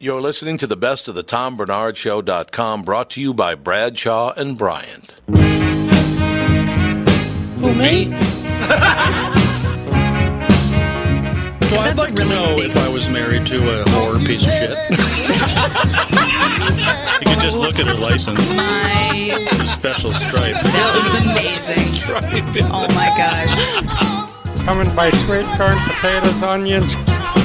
You're listening to the best of the Tom Barnard Show.com brought to you by Bradshaw and Bryant. Who, me? Well, I'd like to know if I was married to a whore piece of shit. you could just look at her license. My, The special stripe. that was amazing. Oh my gosh. Coming by sweet corn, potatoes, onions,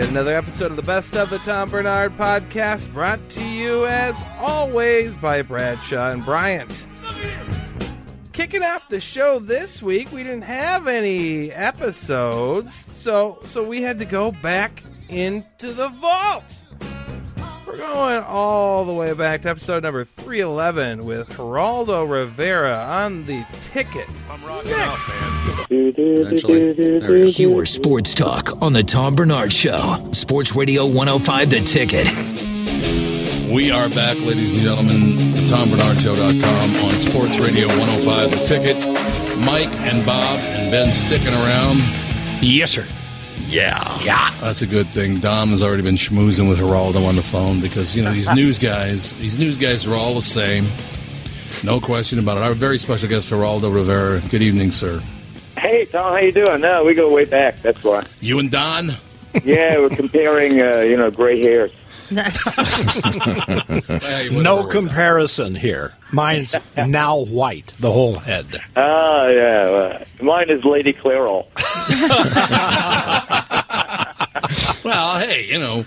Yet another episode of the Best of the Tom Barnard Podcast, brought to you as always by Bradshaw and Bryant. Kicking off the show this week, we didn't have any episodes, so so we had to go back into the vault. We're going all the way back to episode number 311 with Geraldo Rivera on the ticket. I'm rocking out, man. Eventually. There. Your sports talk on the Tom Barnard Show. Sports Radio 105 The Ticket. We are back, ladies and gentlemen. The Tom Barnard TomBarnardShow.com on Sports Radio 105 The Ticket. Mike and Bob and Ben sticking around. Yes, sir. Yeah. Yeah. That's a good thing. Don has already been schmoozing with Geraldo on the phone because, you know, these news guys, these news guys are all the same. No question about it. Our very special guest, Geraldo Rivera. Good evening, sir. Hey, Tom, how you doing? No, we go way back. That's why. You and Don? Yeah, we're comparing, uh, you know, gray hairs. Hey, whatever No comparison here. Mine's now white, the whole head. Ah, yeah. Uh, mine is Lady Clairol. Well, hey, you know,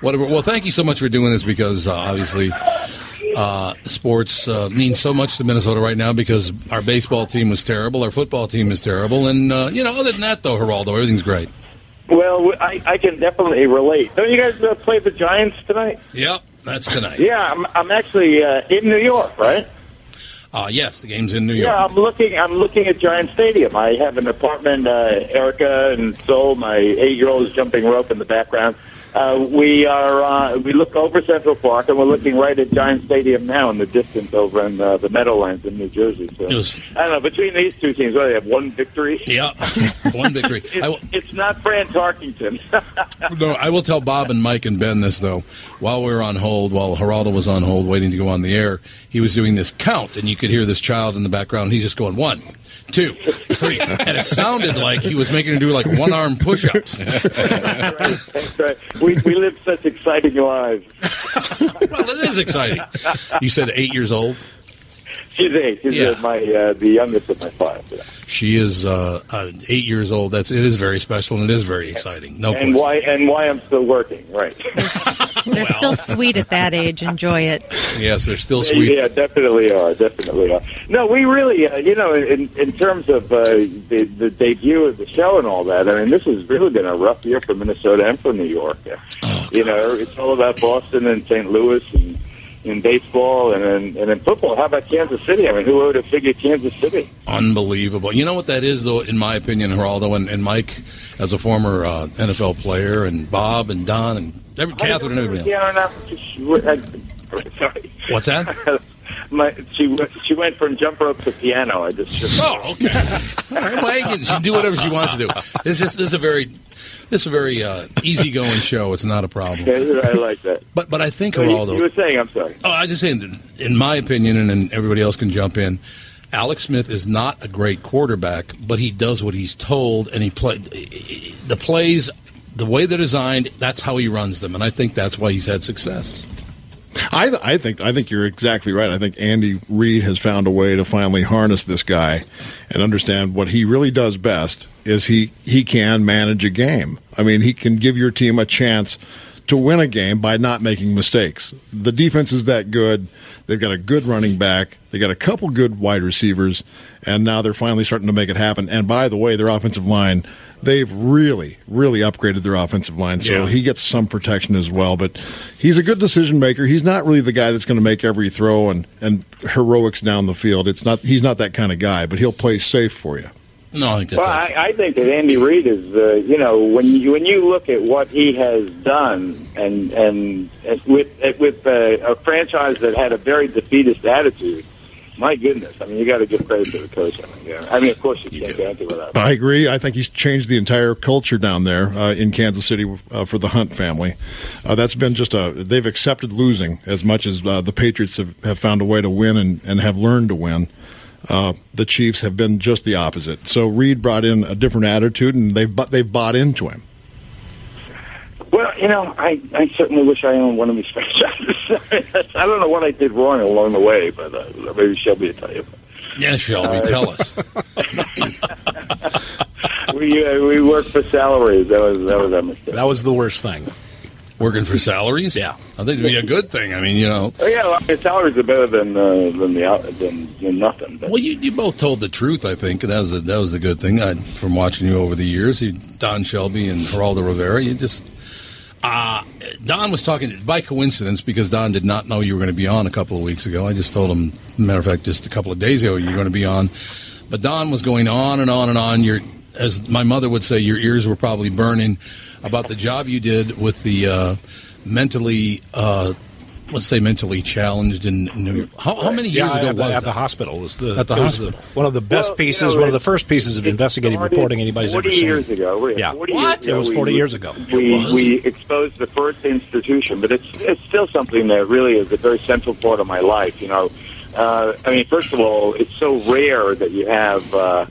whatever. Well, thank you so much for doing this because uh, obviously uh, sports uh, means so much to Minnesota right now because our baseball team was terrible, our football team is terrible, and, uh, you know, other than that, though, Geraldo, everything's great. Well, I, I can definitely relate. Don't you guys uh, play the Giants tonight? Yep, that's tonight. Yeah, I'm, I'm actually uh, in New York, right? Uh, yes, the game's in New York. Yeah, I'm looking. I'm looking at Giant Stadium. I have an apartment. Uh, Erica and Sol, my eight-year-old, is jumping rope in the background. Uh, we are. Uh, we look over Central Park, and we're looking right at Giant Stadium now in the distance over in uh, the Meadowlands in New Jersey. So was- I don't know. Between these two teams, what, they have one victory. Yep, one victory. It's, will, it's not Fran Tarkenton. no, I will tell Bob and Mike and Ben this though. While we were on hold, while Geraldo was on hold waiting to go on the air, he was doing this count, and you could hear this child in the background. He's just going one, two, three, and it sounded like he was making him do like one arm push-ups. That's right. We we live such exciting lives. well, it is exciting. You said eight years old. She's eight. She's Yeah. uh, my uh, the youngest of my five. Yeah. She is uh, uh, eight years old. That's it is very special and it is very exciting. No and question. why and why I'm still working, right? They're still sweet at that age. Enjoy it. Yes, they're still sweet. Yeah, definitely are. Definitely are. No, we really, uh, you know, in in terms of uh, the the debut of the show and all that. I mean, this has really been a rough year for Minnesota and for New York. Oh, you know, it's all about Boston and St. Louis and in baseball and in, and in football. How about Kansas City? I mean, who would have figured Kansas City? Unbelievable. You know what that is, though, in my opinion, Geraldo and, and Mike, as a former uh, NFL player, and Bob and Don and every, Catherine and everybody else. Yeah, no, I- sorry. What's that? My, she she went from jump rope to piano. I just oh okay. All right, well, she can do whatever she wants to do. This is this is a very this is a very uh, easygoing show. It's not a problem. I like that. But but I think So you, Geraldo. you were saying, I'm sorry. Oh, I was just saying, in my opinion, and then everybody else can jump in. Alex Smith is not a great quarterback, but he does what he's told, and he play the plays the way they're designed. That's how he runs them, and I think that's why he's had success. I, I think I think you're exactly right. I think Andy Reid has found a way to finally harness this guy and understand what he really does best is he he can manage a game. I mean, he can give your team a chance to win a game by not making mistakes. The defense is that good. They've got a good running back. They got a couple good wide receivers, and now they're finally starting to make it happen. And by the way, their offensive line, they've really, really upgraded their offensive line. So Yeah. he gets some protection as well. But he's a good decision maker. He's not really the guy that's going to make every throw and, and heroics down the field. It's not. He's not that kind of guy. But he'll play safe for you. No, I think that's Well, I, I think that Andy Reid is, uh, you know, when you when you look at what he has done, and and and with with uh, a franchise that had a very defeatist attitude, my goodness, I mean, you got to give credit to the coach. I mean, yeah. I mean, of course, you, can't do anything without. I agree. I think he's changed the entire culture down there uh, in Kansas City uh, for the Hunt family. Uh, that's been just a they've accepted losing as much as uh, the Patriots have, have found a way to win and, and have learned to win. Uh, the Chiefs have been just the opposite. So Reid brought in a different attitude, and they've bu- they've bought into him. Well, you know, I, I certainly wish I owned one of these franchises. I don't know what I did wrong along the way, but uh, maybe Shelby will tell you. Yeah, Shelby, Uh, tell us. We uh, we worked for salaries. That was that was our mistake. That was the worst thing. Working for salaries? Yeah. I think it'd be a good thing. I mean, you know. Oh, yeah, well, I mean, salaries are better than uh, than the out- than, than nothing. But Well, you, you both told the truth. I think that was the, that was the good thing I, from watching you over the years. You, Don Shelby and Geraldo Rivera. You just uh, Don was talking by coincidence because Don did not know you were going to be on a couple of weeks ago. I just told him, matter of fact, just a couple of days ago you were going to be on. But Don was going on and on and on. Your, as my mother would say, your ears were probably burning about the job you did with the uh, mentally. Uh, Let's say mentally challenged in New York. How, how many years Yeah, ago at, the- was at the hospital was the At the it was hospital. one of the best Well, pieces, you know, one of the first pieces of investigative reporting anybody's ever 40 seen. years ago. Really, Yeah. 40 What? Years ago, It was we- 40 years ago. We, It was? we exposed the first institution, but it's it's still something that really is a very central part of my life. You know, uh, I mean, first of all, it's so rare that you have, uh,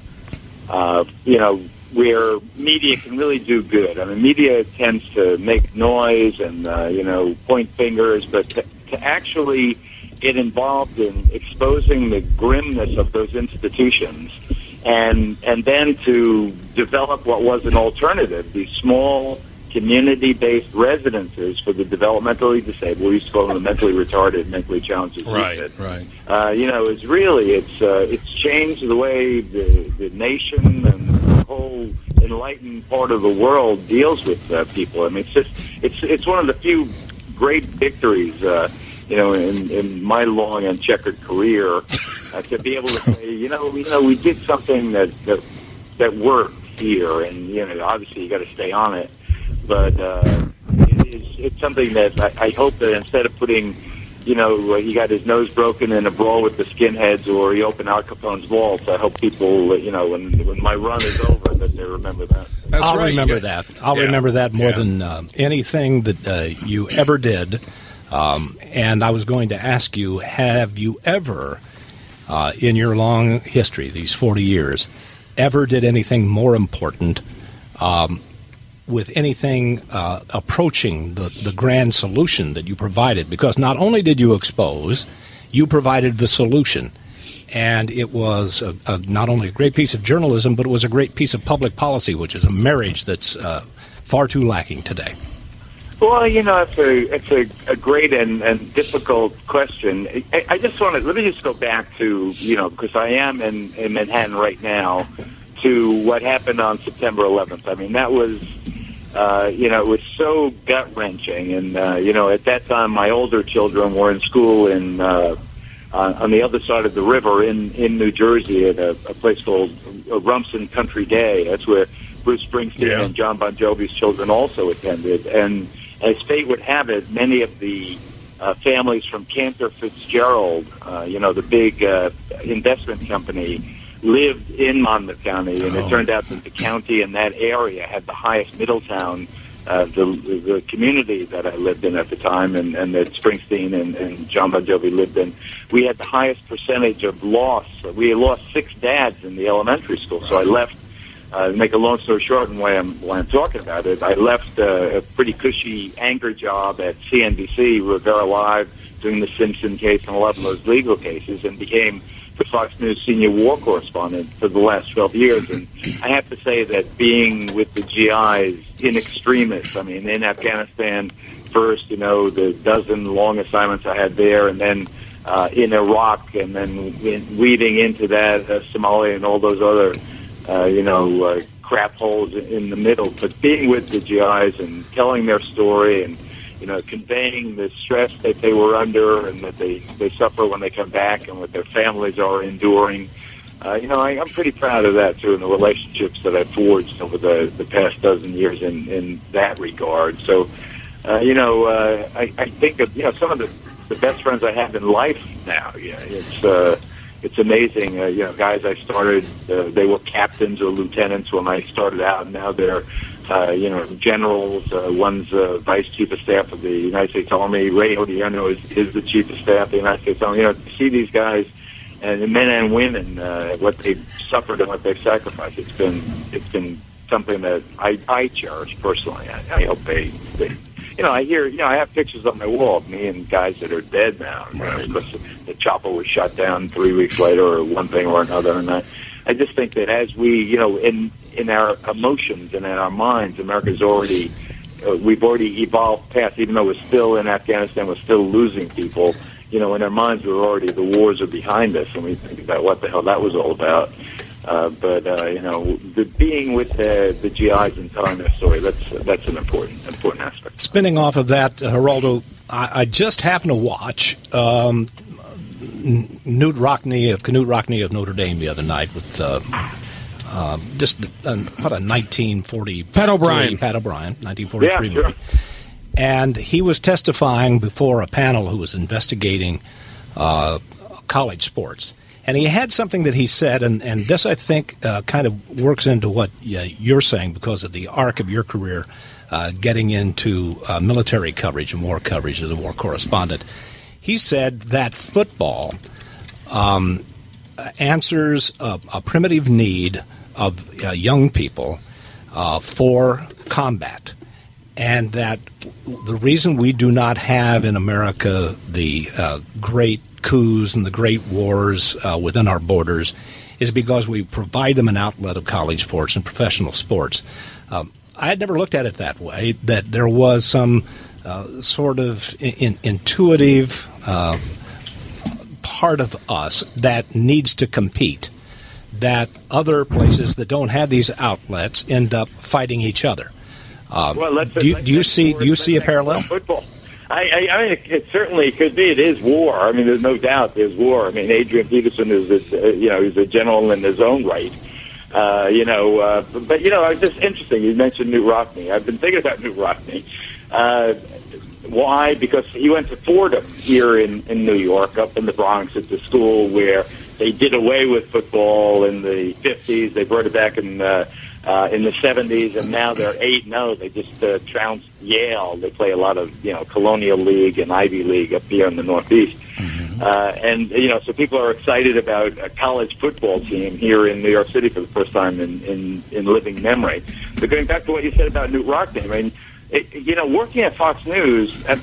uh, you know, where media can really do good. I mean, media tends to make noise and uh, you know point fingers, but to, to actually get involved in exposing the grimness of those institutions and and then to develop what was an alternative, these small community-based residences for the developmentally disabled. We used to call them the mentally retarded, mentally challenged. Right, right. Uh, you know, it's really it's uh, it's changed the way the, the nation and whole enlightened part of the world deals with uh, people. I mean, it's just it's it's one of the few great victories. Uh, you know, in, in my long and checkered career, uh, to be able to say, you know, you know, we did something that that that worked here, and you know, obviously you got to stay on it, but uh, it is, it's something that I, I hope that instead of putting, you know, uh, he got his nose broken in a brawl with the skinheads, or he opened Al Capone's vault. I hope people, uh, you know, when when my run is over, that they remember that. I'll remember that. I'll Yeah. remember that more than um, anything that uh, you ever did. Um, and I was going to ask you: Have you ever, uh, in your long history, these forty years, ever did anything more important um, with anything uh, approaching the the grand solution that you provided? Because not only did you expose, you provided the solution. And it was a, a, not only a great piece of journalism, but it was a great piece of public policy, which is a marriage that's uh, far too lacking today. Well, you know, it's a it's a, a great and, and difficult question. I, I just want to let me just go back to you know because I am in, in Manhattan right now to what happened on September 11th. I mean, that was uh, you know it was so gut wrenching, and uh, you know at that time my older children were in school in uh, on, on the other side of the river in in New Jersey at a, a place called Rumson Country Day. That's where Bruce Springsteen Yeah. and John Bon Jovi's children also attended, and as fate would have it, many of the uh, families from Cantor Fitzgerald, uh, you know, the big uh, investment company, lived in Monmouth County, and it turned out that the county and that area had the highest Middletown. Uh, the the community that I lived in at the time, and, and that Springsteen and, and John Bon Jovi lived in, we had the highest percentage of loss. We lost six dads in the elementary school. So I left uh, make a long story short, and why I'm why I'm talking about it, I left uh, a pretty cushy anchor job at CNBC, Rivera Live, doing the Simpson case and a lot of those legal cases, and became the Fox News senior war correspondent for the last 12 years. And I have to say that being with the GIs in extremis, I mean, in Afghanistan first, you know, the dozen long assignments I had there, and then uh, in Iraq, and then in, weaving into that uh, Somalia and all those other uh, you know, uh, crap holes in the middle. But being with the GIs and telling their story and, you know, conveying the stress that they were under and that they, they suffer when they come back and what their families are enduring. Uh, you know, I, I'm pretty proud of that too, and the relationships that I've forged over the, the past dozen years in, in that regard. So, uh, you know, uh, I, I think of, you know, some of the, the best friends I have in life now. Yeah, it's, uh, it's amazing. Uh, you know, guys I started, uh, they were captains or lieutenants when I started out, and now they're, uh, you know, generals. Uh, one's uh, vice chief of staff of the United States Army. Ray Odierno is, is the chief of staff of the United States Army. You know, to see these guys and the men and women, uh, what they've suffered and what they've sacrificed, it's been, it's been something that I, I cherish personally. I, I hope they, they you know, I hear, you know, I have pictures on my wall of me and guys that are dead now Right. because the chopper was shot down three weeks later, or one thing or another. And I, I just think that as we, you know, in in our emotions and in our minds, America's already, uh, we've already evolved past. Even though we're still in Afghanistan, we're still losing people. You know, in our minds, we're already the wars are behind us, and we think about what the hell that was all about. Uh, but uh, you know, the being with the, the GIs and telling their story, that's an important important aspect. Spinning off of that, uh, Geraldo, I, I just happened to watch um, Knute Rockne of Knute Rockne of Notre Dame the other night with uh, uh, just uh, what a 1940 Pat O'Brien. Pat O'Brien, 1943 Yeah, sure. movie, and he was testifying before a panel who was investigating uh, college sports. And he had something that he said, and, and this I think uh, kind of works into what uh, you're saying because of the arc of your career, uh, getting into uh, military coverage and war coverage as a war correspondent. He said that football um, answers a, a primitive need of uh, young people uh, for combat and that the reason we do not have in America the uh, great coups and the great wars uh, within our borders is because we provide them an outlet of college sports and professional sports. Um, I had never looked at it that way, that there was some uh, sort of in, in, intuitive uh, part of us that needs to compete, that other places that don't have these outlets end up fighting each other. Uh, Well, let's, do you, do you see do you see a parallel? Football. I, I, I mean, it, it certainly could be. It is war. I mean, there's no doubt there's war. I mean, Adrian Peterson is this, uh, you know, he's a general in his own right. Uh, you know, uh, but, but you know, it's just interesting. You mentioned Knute Rockne. I've been thinking about Knute Rockne. Uh, why? Because he went to Fordham here in in New York, up in the Bronx, at the school where they did away with football in the 50s. They brought it back in uh, uh, in the 70s, and now they're eight. No, they just uh, trounced Yale. They play a lot of you know Colonial League and Ivy League up here in the Northeast. Uh, and you know, so people are excited about a college football team here in New York City for the first time in in, in living memory. But going back to what you said about Knute Rockne, I mean, it, you know, working at Fox News, uh,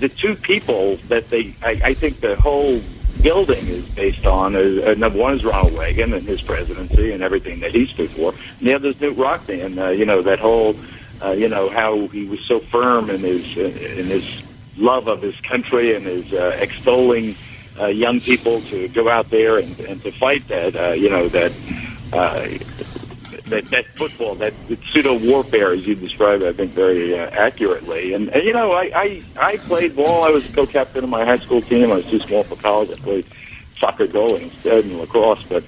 the two people that they, I, I think, the whole building is based on is uh, number one is Ronald Reagan and his presidency and everything that he stood for. And the other is Knute Rockne and uh, you know that whole uh, you know how he was so firm in his in his love of his country and his uh, extolling uh, young people to go out there and, and to fight that uh, you know that. Uh, that, that football, that pseudo warfare, as you described, I think very uh, accurately. And, and you know, I, I I played ball. I was co-captain of my high school team. I was too small for college. I played soccer goalie instead and lacrosse. But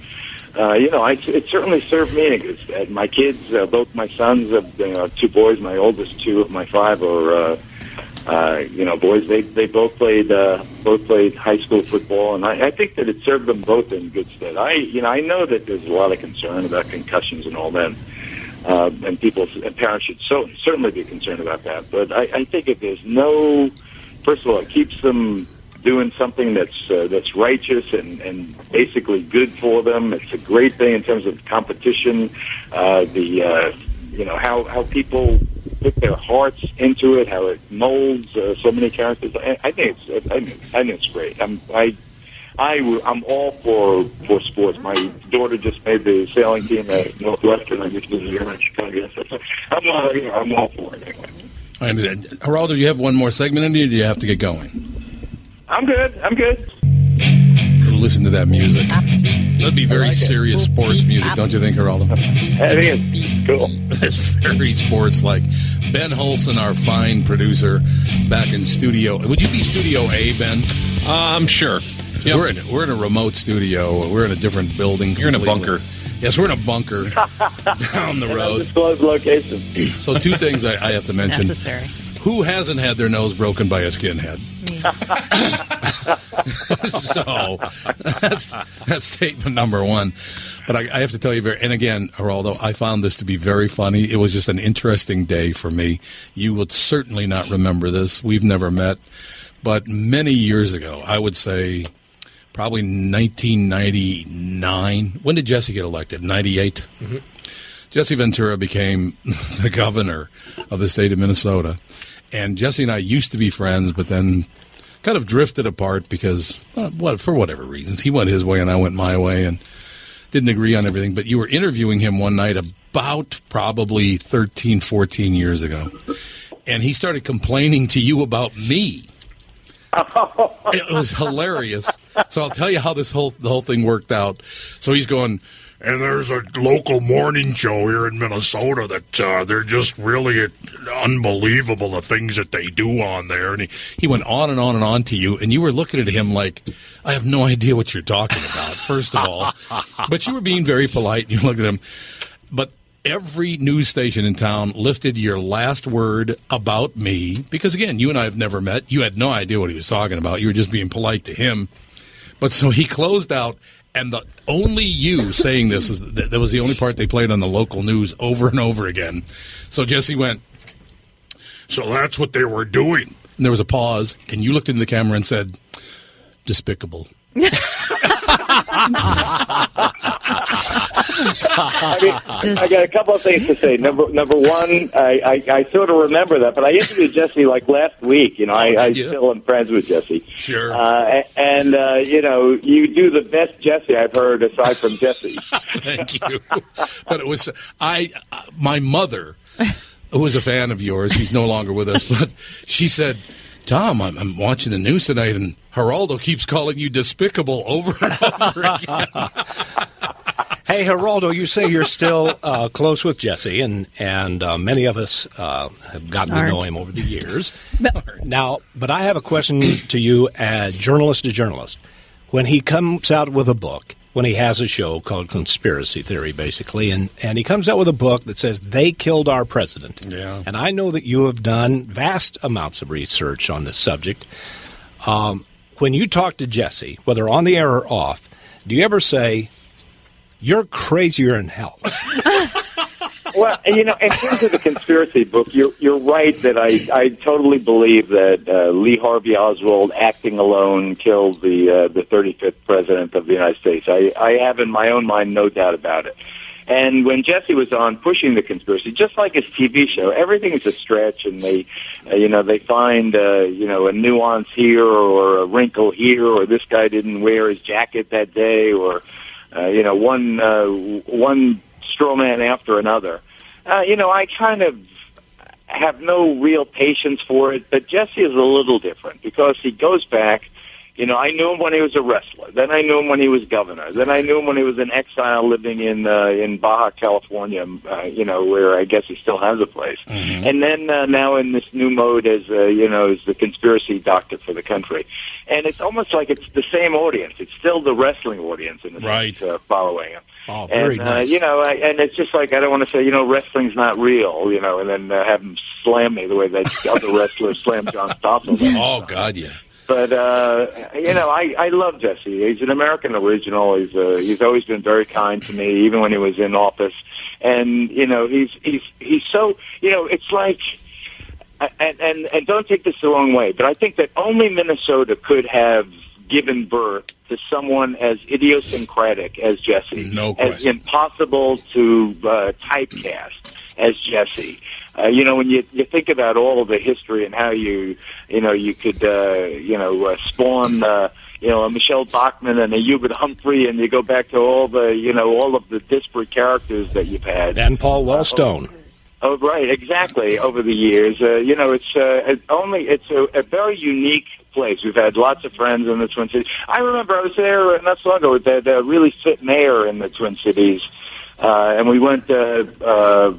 uh, you know, I, it certainly served me good stead. My kids, uh, both my sons, uh, you know, two boys. My oldest two of my five are. Uh, uh, you know, boys, they they both played uh, both played high school football, and I, I think that it served them both in good stead. I, you know, I know that there's a lot of concern about concussions and all that, uh, and people and parents should so certainly be concerned about that. But I, I think if there's no, first of all, it keeps them doing something that's uh, that's righteous and and basically good for them. It's a great thing in terms of competition. Uh, the uh, you know how how people put their hearts into it, how it molds uh, so many characters. I, I think it's I think, I think it's great. I'm I. I, I'm all for for sports. My daughter just made the sailing team at Northwestern. I used to be here in Chicago. So I'm, all you know, I'm all for it anyway. And, uh, Geraldo, do you have one more segment in you, or do you have to get going? I'm good. I'm good. Listen to that music. That'd be very serious sports music, don't you think, Geraldo? I think it's cool. It's very sports like. Ben Holson, our fine producer, back in studio. Would you be Studio A, Ben? Uh, I'm sure. Yep. We're in we're in a remote studio. We're in a different building. You're in a bunker. Yes, we're in a bunker down the road. Undisclosed location. So two things I, I have to mention. Necessary. Who hasn't had their nose broken by a skinhead? so that's that's statement number one. But I, I have to tell you, very, and again, Geraldo, I found this to be very funny. It was just an interesting day for me. You would certainly not remember this. We've never met, but many years ago, I would say probably 1999. When did Jesse get elected? 98. Jesse Ventura became the governor of the state of Minnesota. And Jesse and I used to be friends, but then kind of drifted apart because, uh, what, for whatever reasons. He went his way and I went my way and didn't agree on everything. But you were interviewing him one night about probably 13, 14 years ago. And he started complaining to you about me. It was hilarious. So I'll tell you how this whole the whole thing worked out. So he's going, and there's a local morning show here in Minnesota that uh, they're just really unbelievable the things that they do on there. And he, he went on and on and on to you, and you were looking at him like, I have no idea what you're talking about, first of all. but you were being very polite, and you looked at him. But every news station in town lifted your last word about me because, again, you and I have never met. You had no idea what he was talking about. You were just being polite to him. But so he closed out, and the only you saying this is that, that was the only part they played on the local news over and over again. So Jesse went, So that's what they were doing. And there was a pause, and you looked into the camera and said, Despicable. I mean, I got a couple of things to say. Number number one, I, I, I sort of remember that, but I interviewed Jesse like last week. You know, I, I still am friends with Jesse. Sure. Uh, and uh, you know, you do the best Jesse I've heard aside from Jesse. Thank you. But it was I. My mother, who was a fan of yours, she's no longer with us, but she said, "Tom, I'm, I'm watching the news tonight, and Geraldo keeps calling you despicable over and over again." Hey, Geraldo, you say you're still uh, close with Jesse, and and uh, many of us uh, have gotten to know him over the years. now, but I have a question to you, as journalist to journalist. When he comes out with a book, when he has a show called Conspiracy Theory, basically, and and he comes out with a book that says they killed our president. Yeah. And I know that you have done vast amounts of research on this subject. Um, when you talk to Jesse, whether on the air or off, do you ever say? You're crazier than hell. well, you know, in terms of the conspiracy book, you're you're right that I I totally believe that uh, Lee Harvey Oswald, acting alone, killed the uh, the 35th president of the United States. I I have in my own mind no doubt about it. And when Jesse was on pushing the conspiracy, just like his TV show, everything is a stretch, and they, uh, you know, they find, uh, you know, a nuance here or a wrinkle here, or this guy didn't wear his jacket that day, or, uh, you know, one uh, one straw man after another. Uh, you know, I kind of have no real patience for it, but Jesse is a little different because he goes back you know, I knew him when he was a wrestler. Then I knew him when he was governor. Then I knew him when he was in exile living in uh, in Baja California. Uh, you know, where I guess he still has a place. Mm-hmm. And then uh, now in this new mode as uh, you know as the conspiracy doctor for the country. And it's almost like it's the same audience. It's still the wrestling audience in the Right. sense, uh, following him. Oh, very and, nice. Uh, you know, I, and it's just like I don't want to say, you know, wrestling's not real, you know, and then uh, have them slam me the way that other wrestlers slam John Stossel. Oh God, yeah. But uh, you know, I I love Jesse. He's an American original. He's uh, he's always been very kind to me, even when he was in office. And you know, he's he's he's so you know, it's like. And, and and don't take this the wrong way, but I think that only Minnesota could have given birth to someone as idiosyncratic as Jesse, No as impossible to uh, typecast as Jesse. Uh, you know, when you you think about all of the history and how you you know you could uh, you know uh, spawn uh, you know a Michele Bachmann and a Hubert Humphrey, and you go back to all the you know all of the disparate characters that you've had. And Paul Wellstone. Oh, right, exactly. Over the years, uh, you know, it's uh, it only it's a, a very unique place. We've had lots of friends in the Twin Cities. I remember I was there not so long ago with that really fit mayor in the Twin Cities, uh, and we went, uh, uh,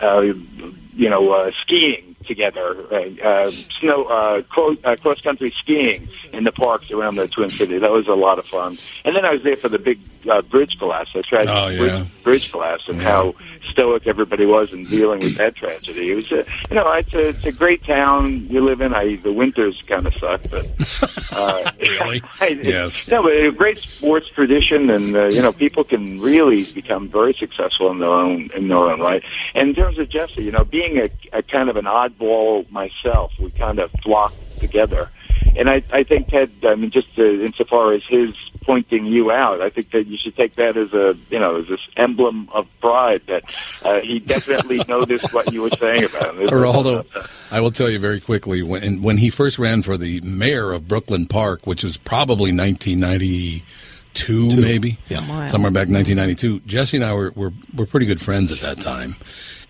uh, you know, uh, skiing together, uh, uh, snow uh, cro- uh, cross country skiing in the parks around the Twin Cities. That was a lot of fun. And then I was there for the big uh, bridge collapse, the tragic Oh, yeah. bridge, bridge collapse, and how stoic everybody was in dealing with that tragedy. It was, a, you know, it's a, it's a great town you live in. I the winters kind of suck, but uh, Really? I- Yes. no, but a great sports tradition, and uh, you know, people can really become very successful in their own in their own right. And in terms of Jesse, you know, being a, a kind of an oddball myself, we kind of flocked together. And I, I think Ted, I mean, just uh, insofar as his pointing you out, I think that you should take that as a, you know, as this emblem of pride that uh, he definitely noticed what you were saying about him. Geraldo, I will tell you very quickly when when he first ran for the mayor of Brooklyn Park, which was probably 1992, maybe, Yeah. Wow. somewhere back in 1992. Jesse and I were, were were pretty good friends at that time,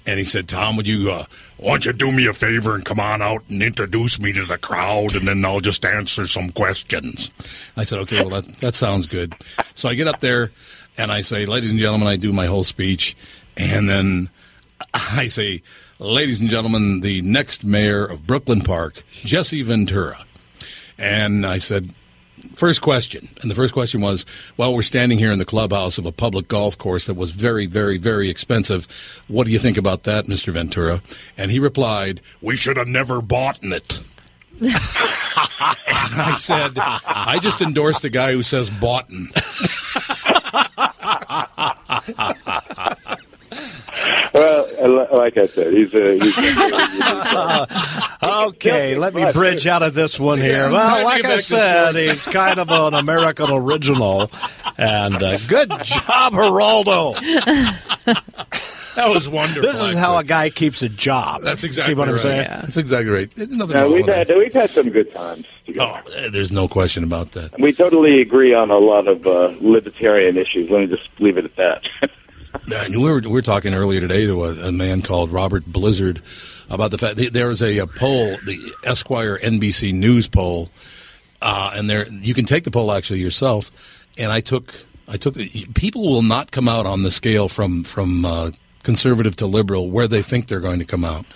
and he said, "Tom, would you uh, why don't you do me a favor and come on out and introduce me to the crowd, and then I'll just answer some questions." I said, "Okay, well that that sounds good." So I get up there and I say, "Ladies and gentlemen," I do my whole speech, and then I say, ladies and gentlemen, the next mayor of Brooklyn Park, Jesse Ventura. And I said, first question. And the first question was, well, we're standing here in the clubhouse of a public golf course that was very, very, very expensive. What do you think about that, Mr. Ventura? And he replied, we should have never bought in it. and I said, I just endorsed a guy who says boughten. Well, like I said, he's a. He's a okay, let me bridge out of this one here. Well, like I said, he's kind of an American original. And uh, good job, Geraldo. That was wonderful. This is how a guy keeps a job. That's exactly See what I'm right. saying? That's exactly right. There's nothing wrong we've with had that. we've had some good times. Oh, eh, there's no question about that. We totally agree on a lot of uh, libertarian issues. Let me just leave it at that. Yeah, and we were we were talking earlier today to a, a man called Robert Blizzard about the fact that there was a, a poll, the Esquire NBC News poll, uh, and there you can take the poll actually yourself. And I took I took people will not come out on the scale from from uh, conservative to liberal where they think they're going to come out.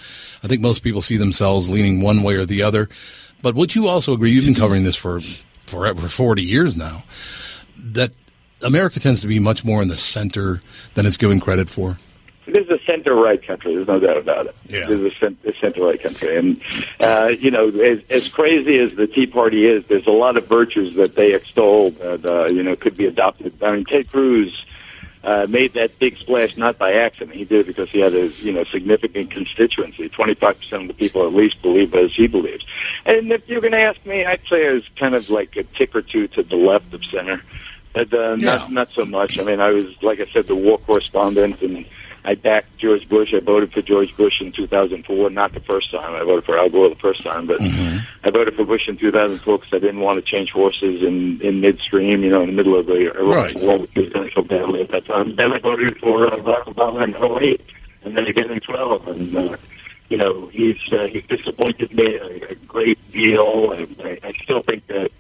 I think most people see themselves leaning one way or the other. But would you also agree? You've been covering this for forever, forty years now. That America tends to be much more in the center than it's given credit for. This is a center-right country. There's no doubt about it. Yeah. This is a, cent- a center-right country, and uh, you know, as, as crazy as the Tea Party is, there's a lot of virtues that they extol that uh, you know could be adopted. I mean, Ted Cruz. Uh, made that big splash not by accident. He did it because he had a you know significant constituency. Twenty five percent of the people at least believe as he believes. And if you're going to ask me, I'd say it's kind of like a tick or two to the left of center. But uh, not not so much. I mean, I was like I said, the war correspondent, and I backed George Bush. I voted for George Bush in 2004. Not the first time. I voted for Al Gore the first time, but I voted for Bush in 2004 because I didn't want to change horses in in midstream. You know, in the middle of the Iraq Right. War, which was going so badly at that time. Then I voted for uh, Barack Obama in 08, and then again in 12, and. Uh, you know, he's uh, he's disappointed me a, a great deal, and I, I still think that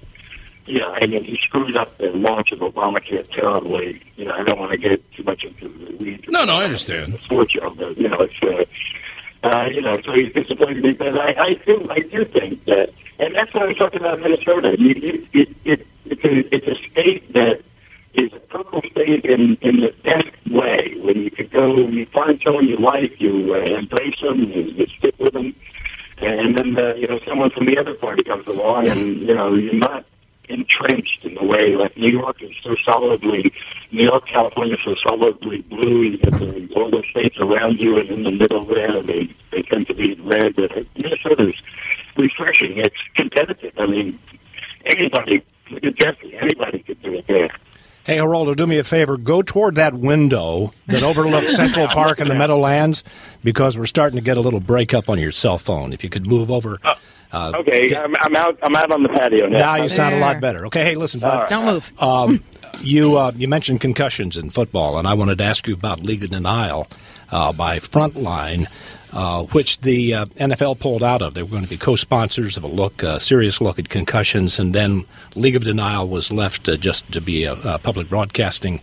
you know, I mean, he screwed up the launch of Obamacare terribly. You know, I don't want to get too much into the weeds. No, no, I understand. Sports show, but you know, it's uh, uh, you know, so he's disappointed me. But I, I do, I do think that, and that's what I was talking about Minnesota. You, you, it, it, it's a, it's a state that is a purple state in in the best way. When you can go, you find someone you like, you uh, embrace them, you, you stick with them, and then uh, you know someone from the other party comes along, and you know you're not entrenched in the way like New York is so solidly, New York, California is so solidly blue. You get the, all the states around you, and in the middle there, they they tend to be red. But Minnesota's refreshing. It's competitive. I mean, anybody, look at Jesse, anybody could do it there. Hey, Geraldo, do me a favor. Go toward that window that overlooks Central Park and the Meadowlands because we're starting to get a little breakup on your cell phone. If you could move over. Uh, Okay, I'm, I'm out. I'm out on the patio now. now you sound a lot better. Okay, hey, listen, bud. right. Don't move. Um, you uh, you mentioned concussions in football, and I wanted to ask you about League of Denial uh, by Frontline, uh, which the uh, NFL pulled out of. They were going to be co-sponsors of a look, uh, serious look at concussions, and then League of Denial was left uh, just to be a, a public broadcasting.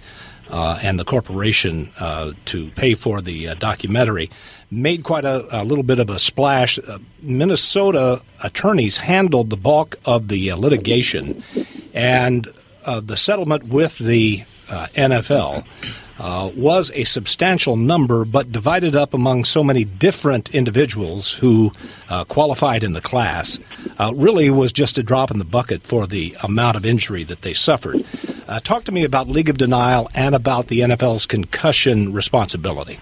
Uh, and the corporation uh, to pay for the uh, documentary made quite a, a little bit of a splash. Uh, Minnesota attorneys handled the bulk of the uh, litigation, and uh, the settlement with the NFL uh, was a substantial number, but divided up among so many different individuals who uh, qualified in the class, uh, really was just a drop in the bucket for the amount of injury that they suffered. Uh, talk to me about League of Denial and about the NFL's concussion responsibility.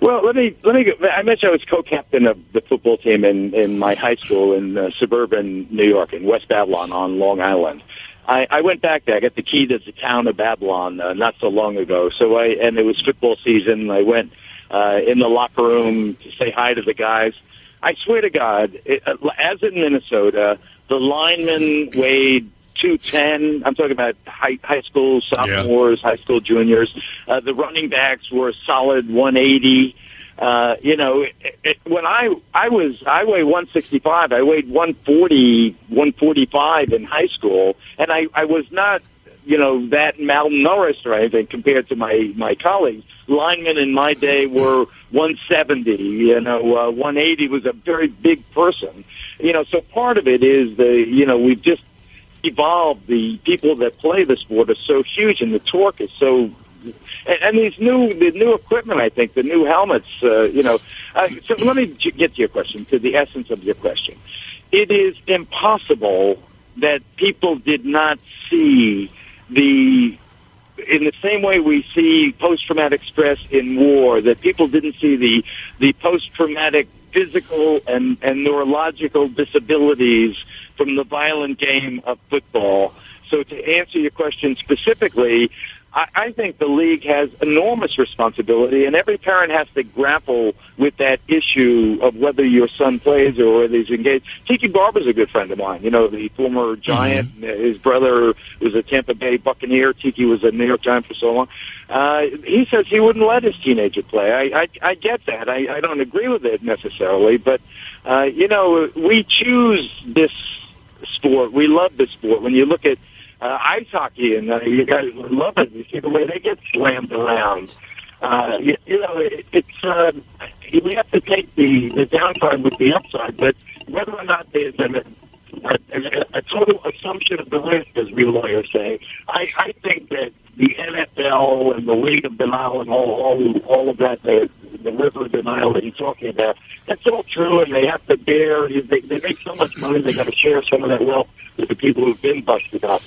Well, let me let me. Go, I mentioned I was co-captain of the football team in in my high school in uh, suburban New York in West Babylon on Long Island. I, I went back there. I got the key to the town of Babylon uh, not so long ago. So I and it was football season. I went uh, in the locker room to say hi to the guys. I swear to God, it, uh, as in Minnesota, the linemen weighed 210. I'm talking about high, high school sophomores, high school juniors. Uh, the running backs were a solid 180. Uh, you know, it, it, when I I was I weigh 165. I weighed 140, 145 in high school, and I I was not you know that malnourished or anything compared to my my colleagues. Linemen in my day were 170. You know, uh, 180 was a very big person. You know, so part of it is the you know we've just evolved. The people that play the sport are so huge, and the torque is so. And, and these new, the new equipment, I think, the new helmets. Uh, you know, uh, so let me get to your question, to the essence of your question. It is impossible that people did not see the in the same way we see post-traumatic stress in war, that people didn't see the the post-traumatic physical and, and neurological disabilities from the violent game of football. So to answer your question specifically, I, I think the league has enormous responsibility, and every parent has to grapple with that issue of whether your son plays or whether he's engaged. Tiki Barber's a good friend of mine. You know, the former Giant. His brother was a Tampa Bay Buccaneer. Tiki was a New York Giant for so long. Uh, he says he wouldn't let his teenager play. I, I, I get that. I, I don't agree with it necessarily, but uh, you know, we choose this sport. We love this sport. When you look at uh, ice hockey, and uh, you guys would love it. You see the way they get slammed around. Uh, you, you know, it, it's uh, we have to take the the downside with the upside, but whether or not there's a, a, a total assumption of the risk, as we lawyers say, I, I think that the NFL and the League of Denial and all all, all of that, the, the river of denial that you're talking about, that's all true, and they have to bear. They, they make so much money, they got to share some of that wealth with the people who've been busted up.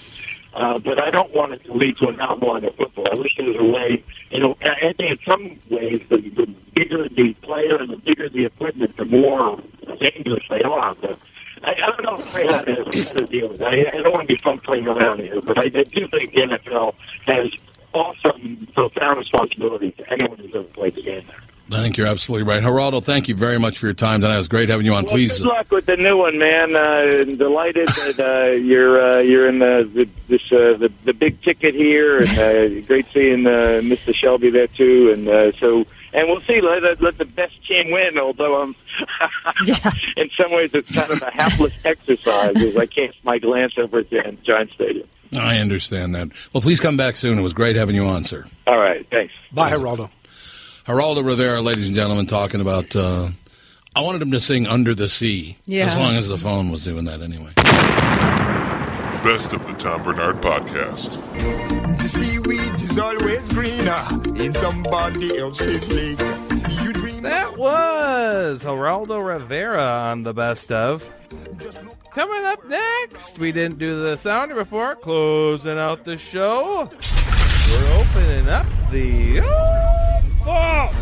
Uh, but I don't want it to lead to an outline of football. I wish there was a way, you know, I I think in some ways the, the bigger the player and the bigger the equipment, the more dangerous they are. But I, I don't know if I have to deal with it. I, I don't want to be fumbling around here, but I, I do think the NFL has awesome, profound responsibility to anyone who's ever played the game there. I think you're absolutely right. Geraldo, thank you very much for your time tonight. It was great having you on. Well, Please. good luck with the new one, man. Uh, delighted that uh, you're uh, you're in the the, this, uh, the the big ticket here, and uh, great seeing uh, Mr. Shelby there too. And uh, so, and we'll see. Let, let the best team win. Although I'm, in some ways, it's kind of a hapless exercise as I cast my glance over at the Giant Stadium. I understand that. Well, please come back soon. It was great having you on, sir. All right, thanks. Bye, Geraldo. Geraldo Rivera, ladies and gentlemen, talking about. Uh, I wanted him to sing "Under the Sea" Yeah. as long as the phone was doing that anyway. Best of the Tom Barnard Podcast. The seaweed is always greener in somebody else's lake. You dream That was Geraldo Rivera on the best of. Coming up next, we didn't do the sounder before, closing out the show. We're opening up the oh, vault.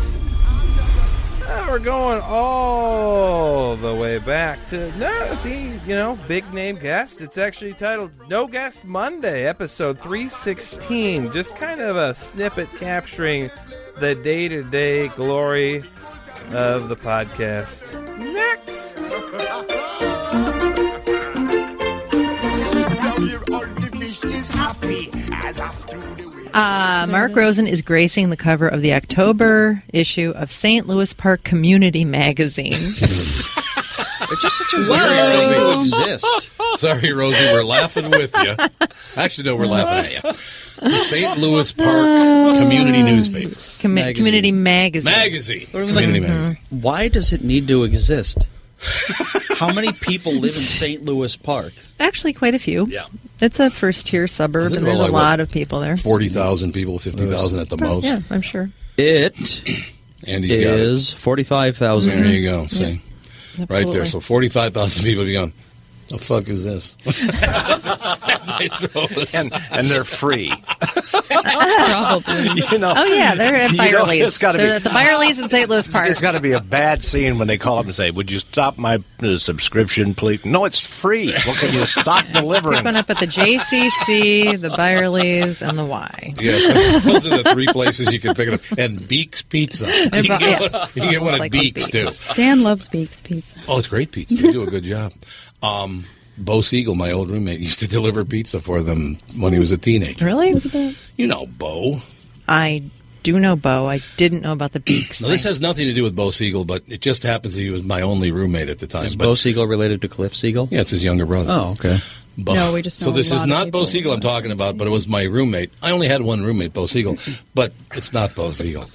And we're going all the way back to no, it's you know big name guest. It's actually titled "No Guest Monday," episode three sixteen. Just kind of a snippet capturing the day to day glory of the podcast. Next. Uh, Mark Rosen is gracing the cover of the October issue of St. Louis Park Community Magazine. It's just such a Whoa. weird thing to exist. Sorry, Rosie, we're laughing with you. Actually, no, we're laughing at you. The St. Louis Park Community Newspaper Com- Magazine. Community Magazine. magazine. Or like, Community magazine. Why does it need to exist? How many people live in St. Louis Park? Actually, quite a few. Yeah. It's a first tier suburb, and there's really a what, lot of people there. Forty thousand people, fifty thousand at the most. Yeah, I'm sure. It Andy's got it. is forty-five thousand. There you go. See, right there. So forty-five thousand people be going. The fuck is this? They throw this. and and they're free. Probably. You know. Oh yeah, they're at You know, it's gotta they're be- at the Byerly's in St. Louis Park. It's got to be a bad scene when they call up and say, "Would you stop my uh, subscription, please?" No, it's free. Well, can you stop delivering? Going up at the JCC, the Byerly's, and the Y. Yes, those are the three places you can pick it up. And Beeks Pizza. You can get, yeah. one, you get one at Like Beeks, too. Stan loves Beaks Pizza. Oh, it's great pizza. They do a good job. Um, Bo Siegel, my old roommate, used to deliver pizza for them when he was a teenager. Really? You know Bo. I do know Bo. I didn't know about the Beaks. Now, this has nothing to do with Bo Siegel, but it just happens that he was my only roommate at the time. Is but, Bo Siegel related to Cliff Siegel? Yeah, it's his younger brother. Oh, okay. Bo. No, we just so know this a is lot of not Bo who Siegel I'm talking about, but it was my roommate. I only had one roommate, Bo Siegel, but it's not Bo Siegel.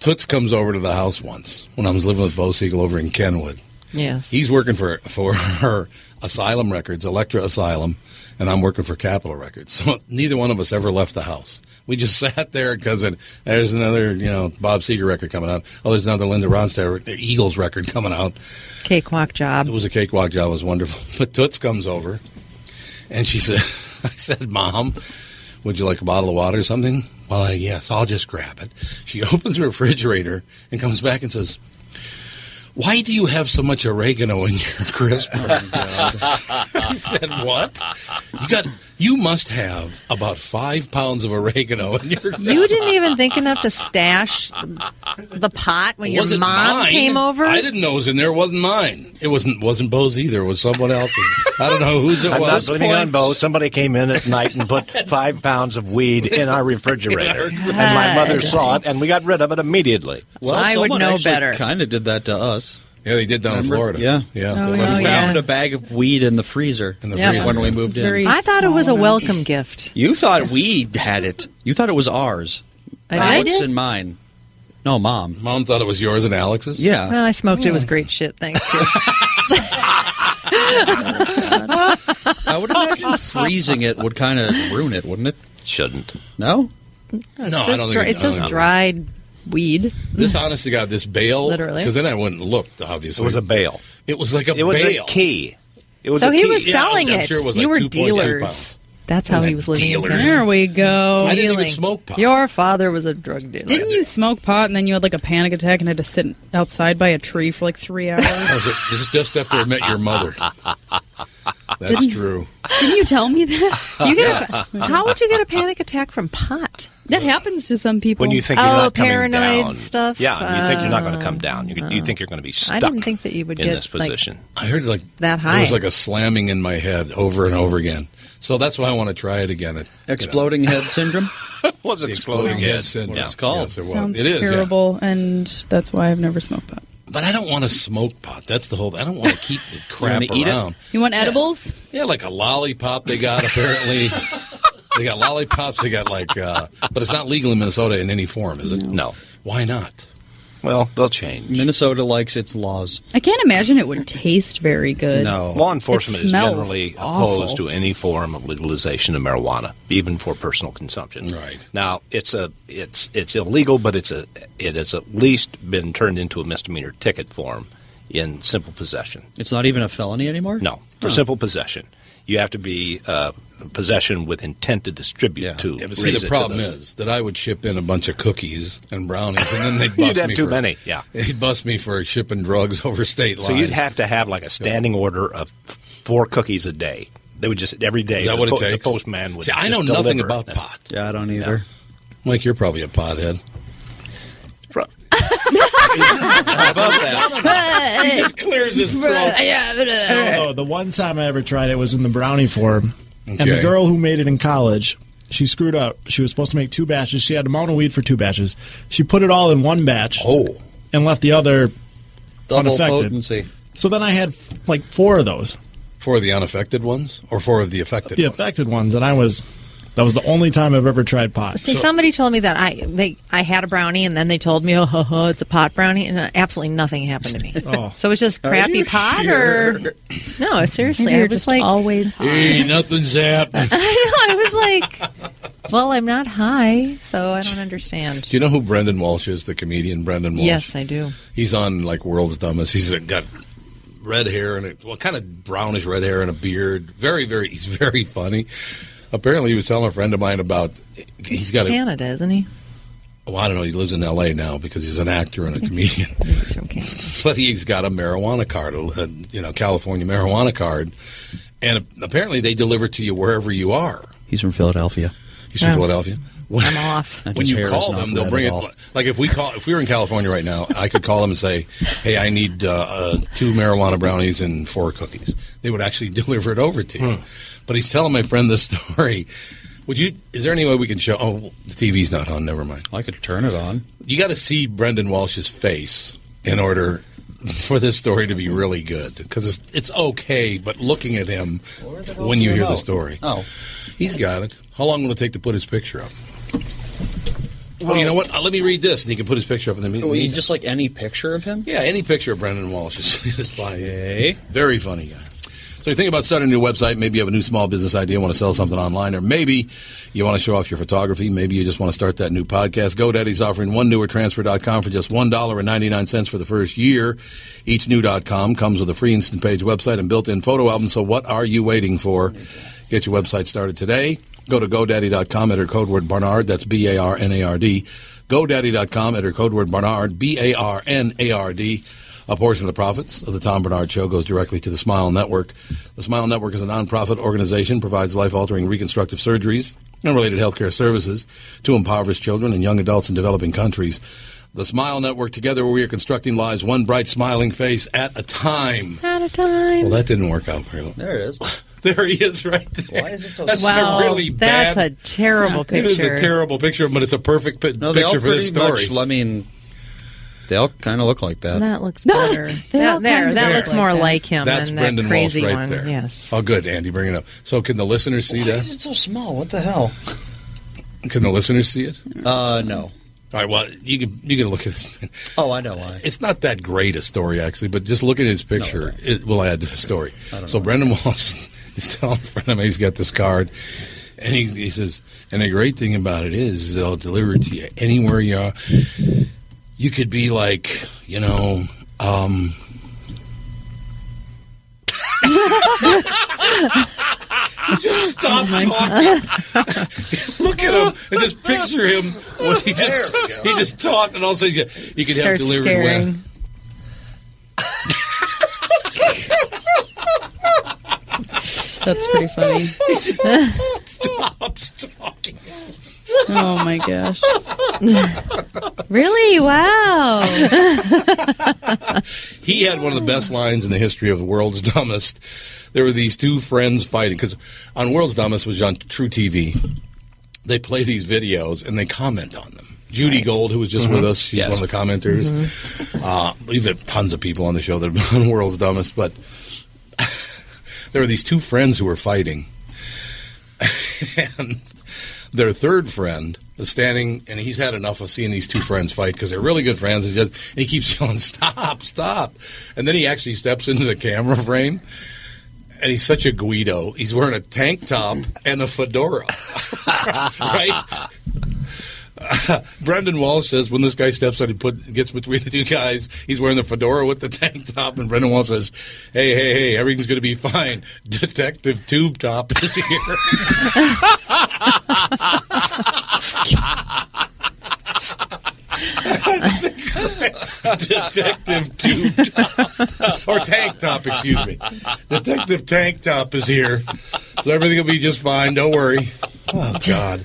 Toots comes over to the house once when I was living with Bo Siegel over in Kenwood. Yes. He's working for for her Asylum Records, Elektra Asylum, and I'm working for Capitol Records. So neither one of us ever left the house. We just sat there because there's another, you know, Bob Seger record coming out. Oh, there's another Linda Ronstadt Eagles record coming out. Cakewalk job. It was a cakewalk job. It was wonderful. But Toots comes over, and she said, "I said, Mom, would you like a bottle of water or something?" Well, I, yes, I'll just grab it. She opens the refrigerator and comes back and says, "Why do you have so much oregano in your crisper?" Oh, I said, "What? You got? You must have about five pounds of oregano in your." You didn't even think enough to stash the pot when It your mom mine. came over. I didn't know it was in there. It wasn't mine. It wasn't wasn't Bo's either. It was someone else's. I don't know whose it I'm was. not blaming on Bo. Somebody came in at night and put five pounds of weed in our refrigerator, and my mother saw it, and we got rid of it immediately. Well, I would know actually better. Kind of did that to us. Yeah, they did down in Florida. Yeah. yeah. Oh, yeah, We yeah. found a bag of weed in the freezer in the Yeah. freezer. when we moved in. I thought it was a small welcome gift. You thought we had it. You thought it was ours. I Alex did? and mine. No, mom. Mom thought it was yours and Alex's. Yeah. Well, I smoked it. It was great shit. Thanks. kid. I would imagine freezing it would kind of ruin it, wouldn't it? Shouldn't. No? no, It's I just don't dry- think it's just don't know. dried weed. This honest to God, this bale. Literally. Because then I wouldn't look. It Obviously, It was a bale. It was like a It was bale. a key. It was So a he key. was Yeah, selling I'm it. sure it was you like were 2.2 dealers. Pounds. That's how he was living. his Dealers. There we go. I didn't even smoke pot. Your father was a drug dealer. Didn't you smoke pot and then you had like a panic attack and had to sit outside by a tree for like three hours? That was it. This is just after I met your mother. That's Didn't- true. Didn't you tell me that? You get a, how would you get a panic attack from pot? That happens to some people. When you think you're Oh, not coming paranoid down, stuff? Yeah, and you think you're not going to come oh, down. You, you think you're going to be stuck. I didn't think that you would in get this like, position. I heard like that high. It was like a slamming in my head over and over again. So that's why I want to try it again. It, Exploding head syndrome? was the exploding head syndrome. What it's called. Yes, it was. Sounds It is. yeah. terrible, and that's why I've never smoked pot. But I don't want to smoke pot. That's the whole. I don't want to keep the crap wanna eat it? around. You want edibles? Yeah, like a lollipop they got apparently. they got lollipops. They got like, uh, but it's not legal in Minnesota in any form, is it? No. Why not? Well, they'll change. Minnesota likes its laws. I can't imagine it would taste very good. No. Law enforcement is generally awful. opposed to any form of legalization of marijuana, even for personal consumption. Right. Now, it's a it's it's illegal, but it's a it has at least been turned into a misdemeanor ticket form in simple possession. It's not even a felony anymore? No, for Huh. simple possession, you have to be uh, possession with intent to distribute to. Yeah, but see, the it to problem is that I would ship in a bunch of cookies and brownies, and then they'd bust You'd have me too for many, yeah. They'd bust me for shipping drugs over state lines. So you'd have to have like a standing order of four cookies a day. They would just every day. Is that the what it po- takes? The postman would. See, I just know nothing deliver. about pot. Yeah, I don't either. Mike, you're probably a pothead. About that? he just clears his throat. Oh, the one time I ever tried it was in the brownie form, and the girl who made it in college, she screwed up. She was supposed to make two batches. She had a amount of weed for two batches. She put it all in one batch. Oh, and left the other Double unaffected. potency. So then I had like four of those, Four of the unaffected ones, or four of the affected. the affected ones, and I was. That was the only time I've ever tried pot. See, somebody told me that I they I had a brownie, and then they told me, oh, ho, ho, it's a pot brownie, and uh, absolutely nothing happened to me. Oh. So it was just crappy pot, sure? or no? Seriously, Maybe I you're was just like, always Hey, nothing's happening. I know, I was like, well, I'm not high, so I don't understand. Do you know who Brendan Walsh is? The comedian Brendan Walsh. Yes, I do. He's on like World's Dumbest. He's got red hair and a, well, kind of brownish red hair and a beard. Very, very. He's very funny. Apparently, he was telling a friend of mine about. He's got a. Canada, isn't he? Well, I don't know. He lives in L.A. now because he's an actor and a comedian. He's from Canada. but he's got a marijuana card, a, you know, California marijuana card, and apparently they deliver to you wherever you are. He's from Philadelphia. He's from Yeah. Philadelphia. When, I'm off. When you call them, they'll bring it. Like if we call, if we were in California right now, I could call them and say, "Hey, I need uh, uh, two marijuana brownies and four cookies." They would actually deliver it over to you. But he's telling my friend this story. Would you? Is there any way we can show? Oh, the TV's not on. Never mind. I could turn it on. You got to see Brendan Walsh's face in order for this story to be really good because it's, it's okay, but looking at him when you hear the story, Oh. he's got it. How long will it take to put his picture up? Well, you know what? Uh, let me read this, and he can put his picture up. And then Well, just like any picture of him? yeah, any picture of Brendan Walsh is, is fine. Okay. Very funny guy. So you think about starting a new website, maybe you have a new small business idea, want to sell something online, or maybe you want to show off your photography, maybe you just want to start that new podcast. GoDaddy's offering one newer transfer.com for just $1.99 for the first year. Each new.com comes with a free instant page website and built-in photo album, so what are you waiting for? Get your website started today. Go to GoDaddy.com, enter code word Barnard, that's B-A-R-N-A-R-D. GoDaddy.com, enter code word Barnard, B-A-R-N-A-R-D. A portion of the profits of the Tom Barnard Show goes directly to the Smile Network. The Smile Network is a nonprofit organization, provides life-altering reconstructive surgeries and related healthcare services to impoverished children and young adults in developing countries. The Smile Network, together we are constructing lives one bright smiling face at a time. At a time. Well, that didn't work out very well. There it is. There he is right there. Why is it so That's Wow, a really that's a terrible picture. It is a terrible picture, but it's a perfect pi- No, they all picture for this story. much. I mean, they all kind of look like that. That looks better. all that, there, kinda that look looks like more that. like him That's than Brendan that crazy Walsh right one. there. Yes. Oh, good, Andy, bring it up. So, can the listeners see Why that? is it so small? What the hell? Can the listeners see it? Uh, no. All right. Well, you can you can look at it. Oh, I know why. It's not that great a story actually, but just look at his picture. it will add to the story. So Brendan Walsh is telling a friend of mine he's got this card, and he, he says, and the great thing about it is they'll deliver it to you anywhere you are. You could be like, you know, um, just stop Oh talking. Look at him and just picture him when he just he just talked and all of a sudden you, you could have Starts delivered staring. well. That's pretty funny. Stops talking. Oh my gosh. really? Wow. He had one of the best lines in the history of the world's dumbest. There were these two friends fighting because on World's Dumbest, which is on truTV, they play these videos and they comment on them. Judy Gold, who was just with Mhm. us, she's Yes. one of the commenters. Uh, we've had tons of people on the show that have been on World's Dumbest, but there were these two friends who were fighting, and their third friend is standing, and he's had enough of seeing these two friends fight because they're really good friends. And, just, and he keeps yelling, "Stop! Stop!" And then he actually steps into the camera frame, and he's such a Guido. He's wearing a tank top and a fedora, right? Brendan Walsh says when this guy steps out, he put gets between the two guys. He's wearing the fedora with the tank top, and Brendan Walsh says, "Hey, hey, hey, everything's going to be fine." Detective Tube Top is here. Detective Tube Top or Tank Top, excuse me. Detective Tank Top is here, so everything will be just fine. Don't worry. Oh God,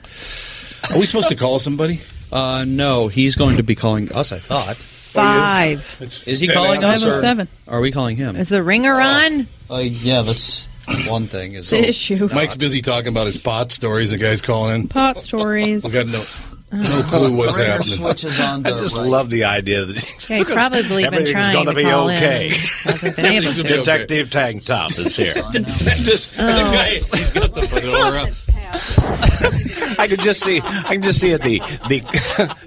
are we supposed to call somebody? Uh, no, he's going to be calling us. I thought. Five. Is he calling us? Five oh Or seven. are we calling him? Is the ringer on? Uh, yeah, that's one thing. Is The issue. Mike's busy talking about his pot stories. The guy's calling in. Pot stories. We got no no clue what's Ringer happening. switches on I just right. love the idea that Yeah, he's probably been trying going to to be call okay. in. Hasn't been able to. gonna be okay. Detective Tank Top is here. Just, and the Oh. guy, he's got the fedora. I could just see, I can just see it the the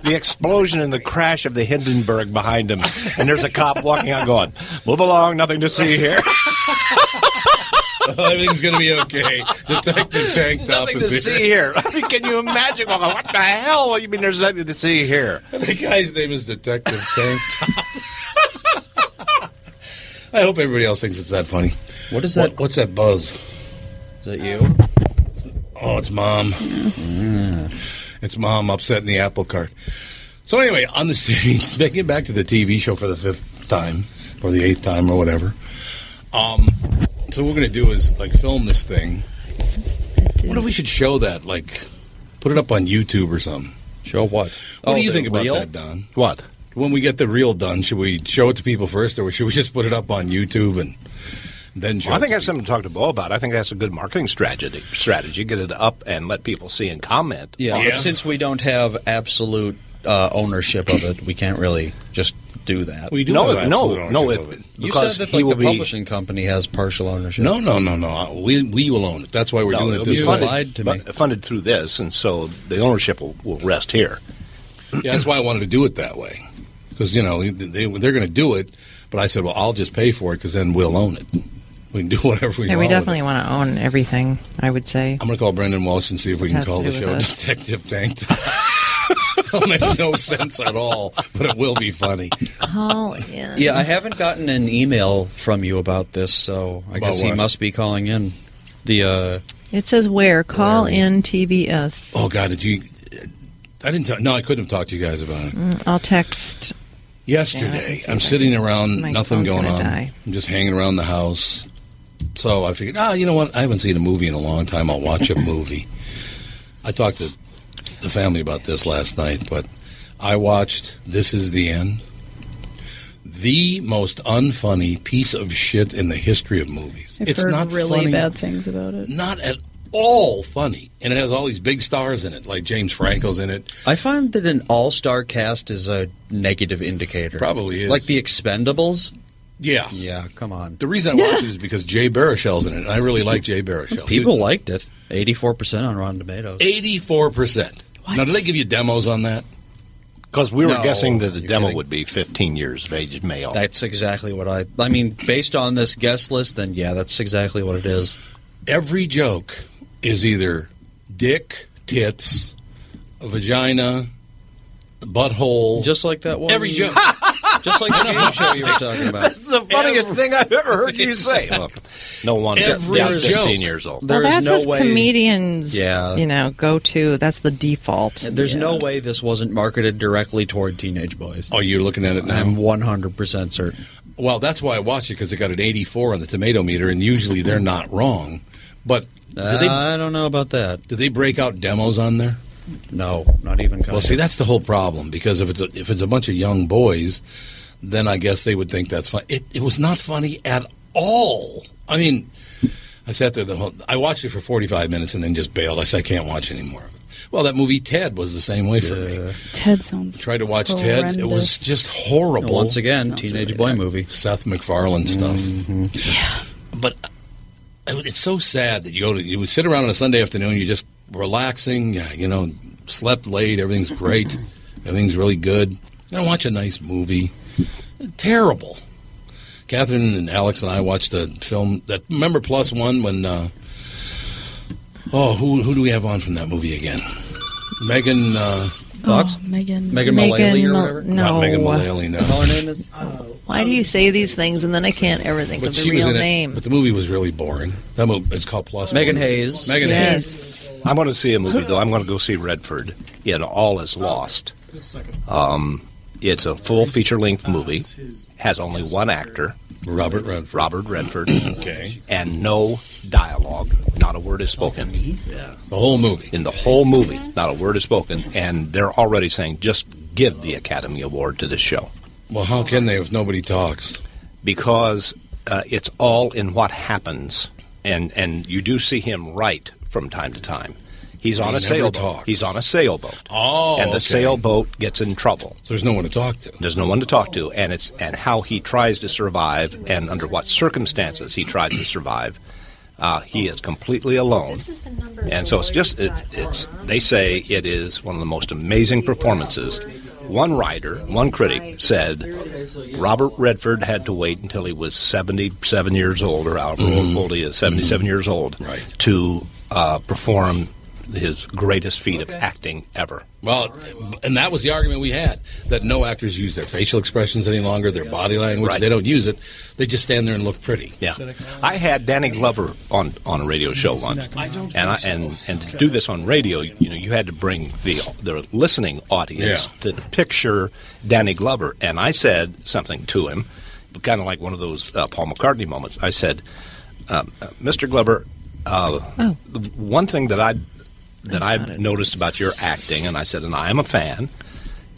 the explosion and the crash of the Hindenburg behind him, and there's a cop walking out going, "Move along, nothing to see here." Everything's going to be okay. Detective Tank Top Nothing to is see here. here. I mean, can you imagine? Going, what the hell? You mean there's nothing to see here? The guy's name is Detective Tank Top. I hope everybody else thinks it's that funny. What is that? What, what's that buzz? Is that you? Oh, it's mom. It's mom upsetting the apple cart. So anyway, on the stage, getting back to the TV show for the fifth time or the eighth time or whatever. Um, so what we're going to do is like film this thing. What if we should show that? Like, put it up on YouTube or something. Show what? What Oh, do you think about reel? that, Don? What? When we get the reel done, should we show it to people first, or should we just put it up on YouTube and then show? Well, I think to that's something to talk to Bo about. I think that's a good marketing strategy. Strategy, get it up and let people see and comment. Yeah, but since we don't have absolute uh, ownership of it, we can't really just do that. We do No, have no, no, ownership it- it. You because said that he like will the be- publishing company has partial ownership. No, no, no, no. We we will own it. That's why we're No, doing it this be way. funded, but funded through this, and so the ownership will, will rest here. Yeah, that's why I wanted to do it that way. Because, you know, they, they're going to do it, but I said, well, I'll just pay for it because then we'll own it. We can do whatever we Yeah, want. we definitely want to own everything. I would say. I'm going to call Brendan Walsh and see if we can call the show. Detective Tank Top. It'll make no sense at all, but it will be funny. Call in. Yeah, I haven't gotten an email from you about this, so I About guess he must be calling in. The uh, It says where? Call in TBS. Oh, God, did you. I didn't. Talk, no, I couldn't have talked to you guys about it. Mm, I'll text. Yesterday, see I'm sitting can- around, my nothing going on. die. I'm just hanging around the house. So I figured, ah, you know what? I haven't seen a movie in a long time. I'll watch a movie. I talked to the family about this last night, but I watched This Is the End. The most unfunny piece of shit in the history of movies. I've it's heard not really funny, bad things about it. not at all funny, and it has all these big stars in it, like James Franco's in it. I find that an all-star cast is a negative indicator. Probably is. Like the Expendables. Yeah, Yeah, come on. The reason I watch it is because Jay Baruchel's in it, and I really like Jay Baruchel. People liked it. Eighty-four percent on Rotten Tomatoes. eighty-four percent. Now, did they give you demos on that? Because we were No, guessing that the demo kidding. would be 15 years of age male. That's exactly what I. I mean, based on this guest list, then yeah, that's exactly what it is. Every joke is either dick, tits, a vagina, butthole. Just like that one. every joke. Just like the game show you were talking about. the funniest thing I've ever heard you say. Well, no wonder Every Dad's joke. 15 years old. There well, is that's no just way- comedians. Yeah. you know, go to. That's the default. There's no way this wasn't marketed directly toward teenage boys. Oh, you're looking at it now. I'm 100% certain. Well, that's why I watch it because it got an 84 on the tomato meter, and usually they're not wrong. But do they? I don't know about that. Do they break out demos on there? No, not even. Well, see, that's the whole problem because if it's a, if it's a bunch of young boys, then I guess they would think that's fun. It it was not funny at all. I mean, I sat there the whole. I watched it for 45 minutes and then just bailed. I said I can't watch anymore. Well, that movie Ted was the same way for me. Ted sounds. Tried to watch Ted. It was just horrible. Once again, teenage boy movie. Seth MacFarlane stuff. Mm-hmm. But it's so sad that you go to you would sit around on a Sunday afternoon, you're just relaxing, yeah, you know, slept late, everything's great, everything's really good. You know, watch a nice movie. Terrible. Catherine and Alex and I watched a film that remember Plus One when uh, oh who who do we have on from that movie again? Megan uh, Fox? Oh, Megan. Megan Mullally or whatever? No. not Megan Mullally, no. Her name is? Why do you say these things and then I can't ever think of the she was real in name? it, but the movie was really boring. That movie it's called Plus Megan Hayes. Megan yes. Hayes. I'm going to see a movie, though. I'm going to go see Redford in All Is Lost. Um, it's a full feature length movie, has only one actor, Robert Redford. Robert Redford, Okay. and no dialogue. Not a word is spoken. The whole movie. In the whole movie, not a word is spoken. And they're already saying, just give the Academy Award to this show. Well, how can they if nobody talks? because uh, it's all in what happens, and and you do see him write from time to time. He's He on a sailboat. talks. He's on a sailboat. Oh, and the okay. sailboat gets in trouble. So there's no one to talk to. There's no one to talk to, and it's and how he tries to survive, and under what circumstances he tries to survive. Uh, he is completely alone, and so it's just it's, it's. They say it is one of the most amazing performances. One writer, one critic said, Robert Redford had to wait until he was seventy-seven years old, or however Mhm. old he is, 77 years old, Right. to uh, perform his greatest feat of acting ever. Well, and that was the argument we had that no actors use their facial expressions any longer, their body language. Right. They don't use it. They just stand there and look pretty. Yeah, I had Danny Glover on, on a radio show once, and I, and and to do this on radio, you know, you had to bring the the listening audience to picture Danny Glover, and I said something to him, kind of like one of those uh, Paul McCartney moments. I said, um, uh, "Mr. Glover, uh, Oh. the one thing that I that I've noticed about your acting, and I said, and I am a fan."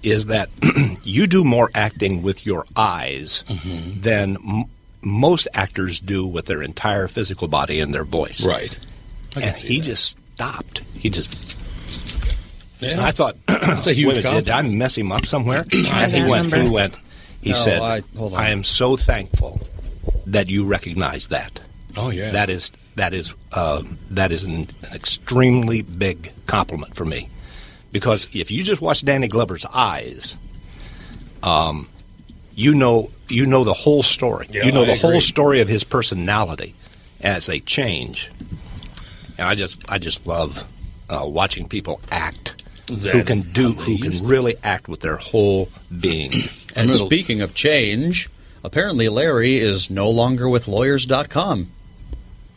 Is that you do more acting with your eyes than m- most actors do with their entire physical body and their voice. Right. And he that. just stopped. He just. Yeah. And I thought, That's a huge wait minute, did I compliment. mess him up somewhere? and he went. He went. He No, said, I- I am so thankful that you recognize that. Oh yeah. That is that is uh, that is an, an extremely big compliment for me, because if you just watch Danny Glover's eyes, um, you know you know the whole story. Yeah, you know I the whole story of his personality as they change, and I just I just love uh, watching people act who can do who can really act with their whole being. And speaking of change, apparently Larry is no longer with lawyers.com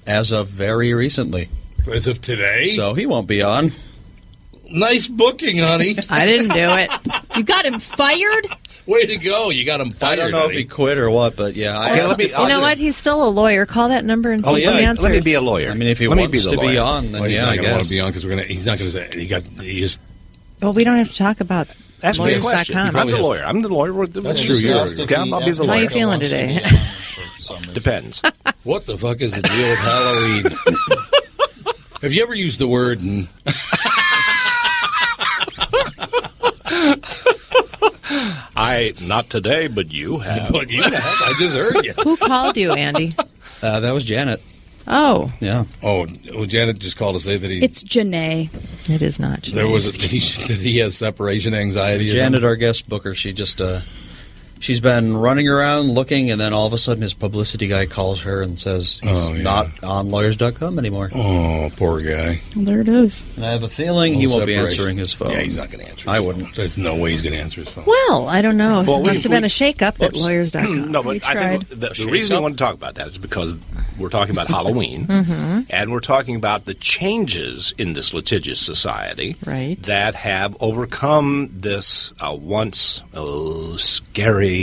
as of very recently. As of today. So he won't be on. nice booking, honey. I didn't do it. You got him fired? Way to go. You got him fired. I don't know if he quit or what, but yeah. I Okay, let me- if- I'll you know just- what? He's still a lawyer. Call that number and oh, see Oh if yeah, he answers. let me be a lawyer. I mean, if he let wants be the to be on, then Well, he's yeah, not going to want to be on because we're going to. He's not going to say he got. He just. Well, we don't have to talk about Ask me a lawyers.com. question. I'm the has- lawyer. I'm the lawyer. That's true, you're- Okay, I'll be the How lawyer. you feeling today? Depends. What the fuck is the deal with Halloween? Have you ever used the word? And I not today, but you have. but you have. I just heard you. Who called you, Andy? Uh, that was Janet. Oh, Yeah. Oh, well, Janet just called to say that he It's Janae. it is not. there was a, he, that he has separation anxiety. Janet, our guest booker, she just uh, She's been running around looking, and then all of a sudden, his publicity guy calls her and says he's Oh, yeah. not on lawyers.com anymore. Oh, poor guy. Well, there it is. And I have a feeling he won't be answering his phone. Yeah, he's not going to answer. I wouldn't. There's no way he's going to answer his phone. Well, I don't know. Well, it we- must have been we- a shakeup at Oops. lawyers.com. no, but I think the, the Shake reason I want to talk about that is because we're talking about Halloween, Mhm. and we're talking about the changes in this litigious society Right. that have overcome this uh, once oh, scary,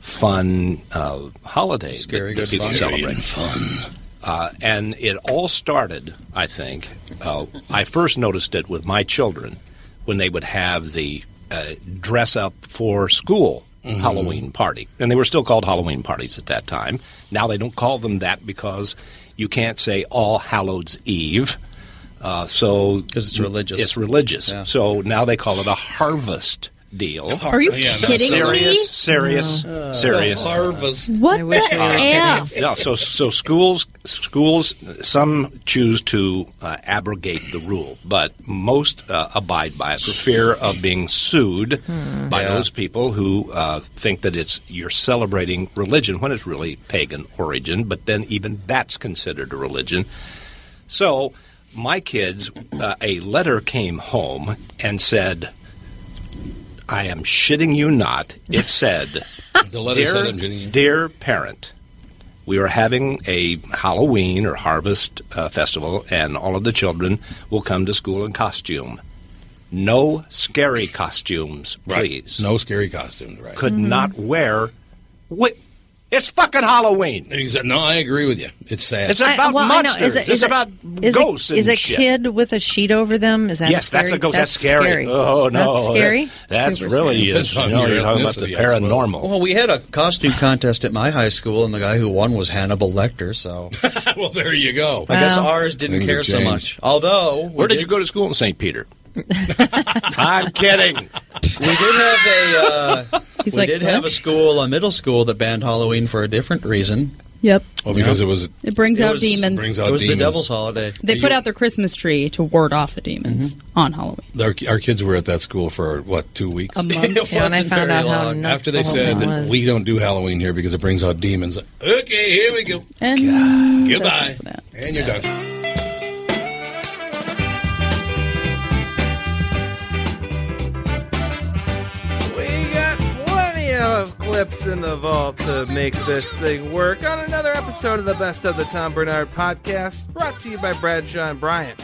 fun uh, holiday Scary, that, that good people fun. celebrate. fun. Uh, and it all started, I think. Uh, I first noticed it with my children when they would have the uh, dress up for school Mm-hmm. Halloween party. And they were still called Halloween parties at that time. Now they don't call them that because you can't say All Hallows Eve. Uh, so because it's religious. It's religious. Yeah. So now they call it a harvest deal. Are you Yeah, no, kidding serious, me? serious, Uh, serious. Harvest. What the we F? Yeah, so so schools schools some choose to uh, abrogate the rule, but most uh, abide by it for fear of being sued by Yeah. those people who uh, think that it's you're celebrating religion when it's really pagan origin. But then even that's considered a religion. So my kids, uh, a letter came home and said. I am shitting you not. It said, The letter dear, said I'm shitting you. Dear parent, we are having a Halloween or harvest uh, festival, and all of the children will come to school in costume. No scary costumes, please. No scary costumes, right? Could not wear. What? It's fucking Halloween. Exa- No, I agree with you. It's sad. It's about I know. monsters. Is it- it's is it- about Is ghosts a, and is a kid with a sheet over them? Is that yes, that's a scary? ghost. That's, scary. Oh no, That's scary. That- that's Super really scary. is. you know, you're talking about the ethnicity, I suppose. paranormal. Well, we had a costume contest at my high school, and the guy who won was Hannibal Lecter. So well, there you go. I guess Wow. ours didn't Things care so much. Although, we Where did you go to school in St. Peter? I'm kidding. We did have a. Uh, He's we like, did "What?" have a school, a middle school, that banned Halloween for a different reason. Yep. Well, because it was It brings It out was- demons. brings It was demons. the devil's holiday. They You- put out their Christmas tree to ward off the demons on Halloween. Our, our kids were at that school for what two weeks. A month. It Yeah, and I wasn't found very out how long. nuts After they the said thing we don't do Halloween here because it brings out demons. Okay, here we go. And Goodbye, and you're done. Of clips in the vault to make this thing work on another episode of the Best of the Tom Barnard podcast, brought to you by Bradshaw and Bryant.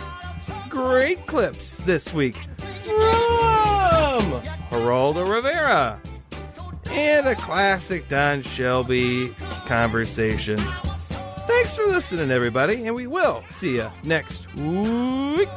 Great clips this week from Geraldo Rivera and a classic Don Shelby conversation. Thanks for listening, everybody, and we will see you next week.